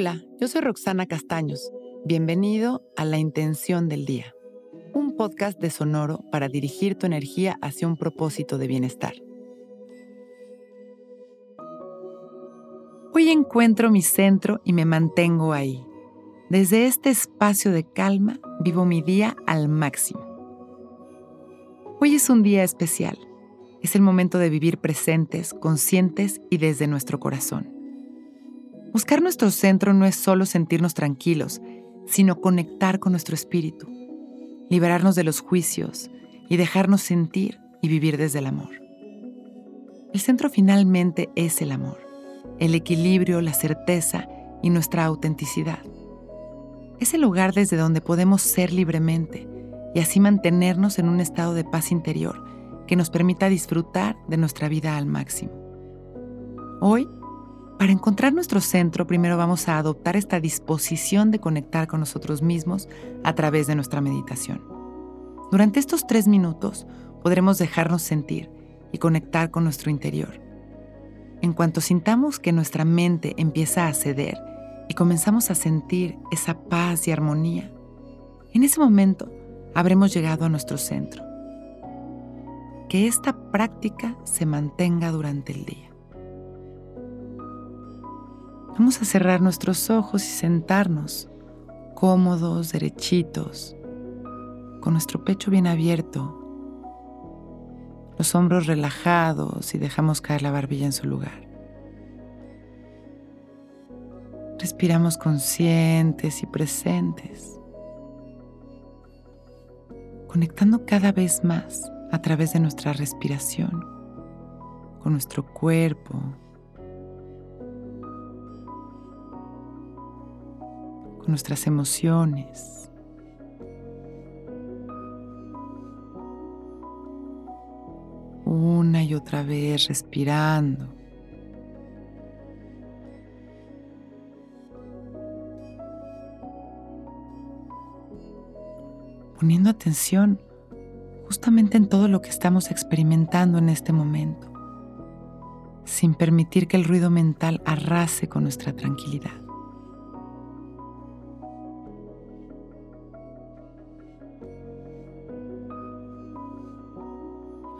Hola, yo soy Roxana Castaños. Bienvenido a La Intención del Día, un podcast de Sonoro para dirigir tu energía hacia un propósito de bienestar. Hoy encuentro mi centro y me mantengo ahí. Desde este espacio de calma vivo mi día al máximo. Hoy es un día especial. Es el momento de vivir presentes, conscientes y desde nuestro corazón. Buscar nuestro centro no es solo sentirnos tranquilos, sino conectar con nuestro espíritu, liberarnos de los juicios y dejarnos sentir y vivir desde el amor. El centro finalmente es el amor, el equilibrio, la certeza y nuestra autenticidad. Es el lugar desde donde podemos ser libremente y así mantenernos en un estado de paz interior que nos permita disfrutar de nuestra vida al máximo. Hoy para encontrar nuestro centro, primero vamos a adoptar esta disposición de conectar con nosotros mismos a través de nuestra meditación. Durante estos tres minutos podremos dejarnos sentir y conectar con nuestro interior. En cuanto sintamos que nuestra mente empieza a ceder y comenzamos a sentir esa paz y armonía, en ese momento habremos llegado a nuestro centro. Que esta práctica se mantenga durante el día. Vamos a cerrar nuestros ojos y sentarnos cómodos, derechitos, con nuestro pecho bien abierto, los hombros relajados y dejamos caer la barbilla en su lugar. Respiramos conscientes y presentes, conectando cada vez más a través de nuestra respiración con nuestro cuerpo, nuestras emociones. Una y otra vez respirando. Poniendo atención justamente en todo lo que estamos experimentando en este momento, sin permitir que el ruido mental arrase con nuestra tranquilidad.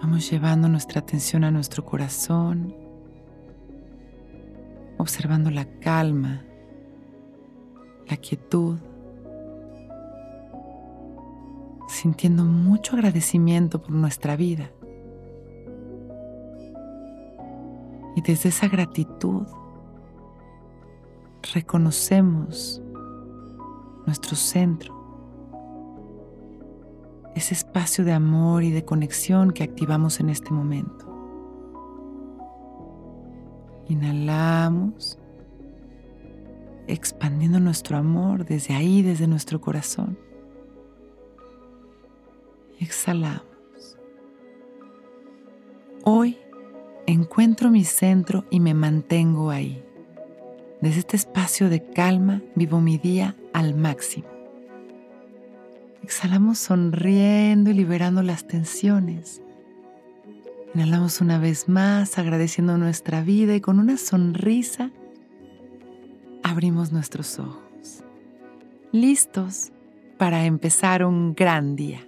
Vamos llevando nuestra atención a nuestro corazón, observando la calma, la quietud, sintiendo mucho agradecimiento por nuestra vida. Y desde esa gratitud reconocemos nuestro centro ese espacio de amor y de conexión que activamos en este momento. Inhalamos, expandiendo nuestro amor desde ahí, desde nuestro corazón. Exhalamos. Hoy encuentro mi centro y me mantengo ahí. Desde este espacio de calma vivo mi día al máximo. Exhalamos sonriendo y liberando las tensiones. Inhalamos una vez más agradeciendo nuestra vida y con una sonrisa abrimos nuestros ojos. Listos para empezar un gran día.